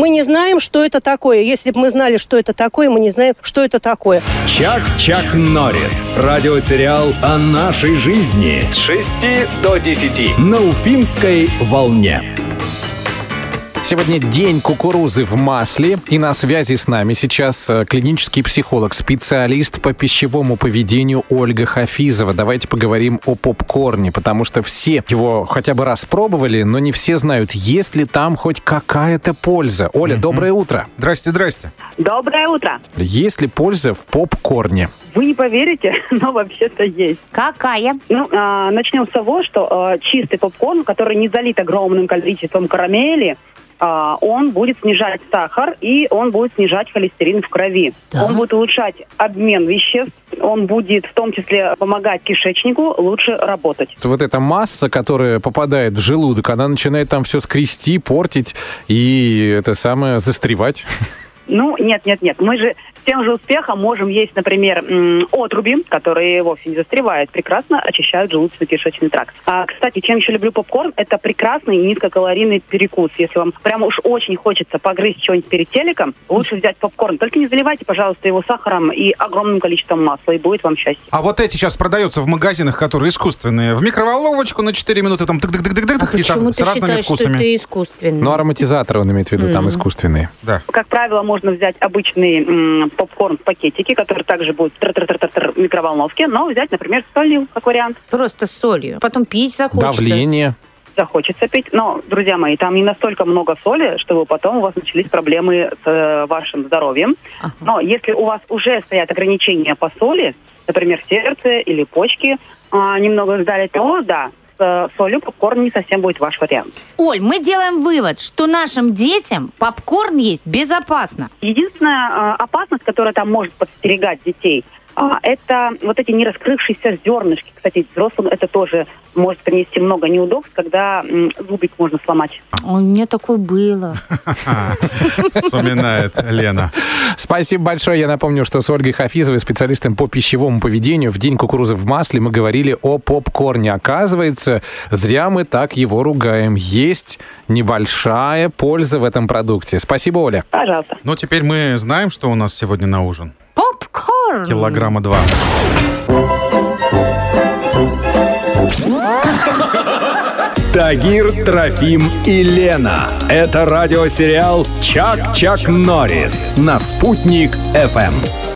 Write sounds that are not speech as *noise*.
Мы не знаем, что это такое. Если бы мы знали, что это такое, мы не знаем, что это такое. Чак-Чак Норрис. Радиосериал о нашей жизни. С 6 до 10. На Уфимской волне. Сегодня день кукурузы в масле, и на связи с нами сейчас э, клинический психолог, специалист по пищевому поведению Ольга Хафизова. Давайте поговорим о попкорне, потому что все его хотя бы раз пробовали, но не все знают, есть ли там хоть какая-то польза. Оля, доброе утро. Здрасте, здрасте. Доброе утро. Есть ли польза в попкорне? Вы не поверите, *laughs* но вообще-то есть. Какая? Ну, а, начнем с того, что а, чистый попкорн, который не залит огромным количеством карамели, а, он будет снижать сахар и он будет снижать холестерин в крови. Да. Он будет улучшать обмен веществ, он будет в том числе помогать кишечнику лучше работать. Вот эта масса, которая попадает в желудок, она начинает там все скрести, портить и это самое застревать. Ну, нет, нет, нет. Мы же с тем же успехом можем есть, например, отруби, которые вовсе не застревают, прекрасно очищают желудочно-кишечный тракт. А, кстати, чем еще люблю попкорн, это прекрасный низкокалорийный перекус. Если вам прямо уж очень хочется погрызть что-нибудь перед телеком, лучше взять попкорн. Только не заливайте, пожалуйста, его сахаром и огромным количеством масла, и будет вам счастье. А вот эти сейчас продаются в магазинах, которые искусственные. В микроволновочку на 4 минуты, там тык тык тык тык тык а и там, с разными считаешь, вкусами. Что это искусственный? Ну, ароматизаторы он имеет в виду, mm-hmm. там искусственные. Да. Как правило, можно взять обычный попкорн в пакетике, который также будет в микроволновке, но взять, например, солью, как вариант. Просто с солью. Потом пить захочется. Давление захочется пить. Но, друзья мои, там не настолько много соли, чтобы потом у вас начались проблемы с э, вашим здоровьем. Ага. Но если у вас уже стоят ограничения по соли, например, сердце или почки, э, немного сдали, то да, Э, солью попкорн не совсем будет ваш вариант. Оль, мы делаем вывод, что нашим детям попкорн есть безопасно. Единственная э, опасность, которая там может подстерегать детей – а, это вот эти не раскрывшиеся зернышки. Кстати, взрослым это тоже может принести много неудобств, когда зубик можно сломать. У меня такое было. *laughs* Вспоминает Лена. Спасибо большое. Я напомню, что с Ольгой Хафизовой, специалистом по пищевому поведению, в день кукурузы в масле мы говорили о попкорне. Оказывается, зря мы так его ругаем. Есть небольшая польза в этом продукте. Спасибо, Оля. Пожалуйста. Ну, теперь мы знаем, что у нас сегодня на ужин. Килограмма два. Тагир, Трофим и Лена. Это радиосериал «Чак-Чак Норрис» на «Спутник FM.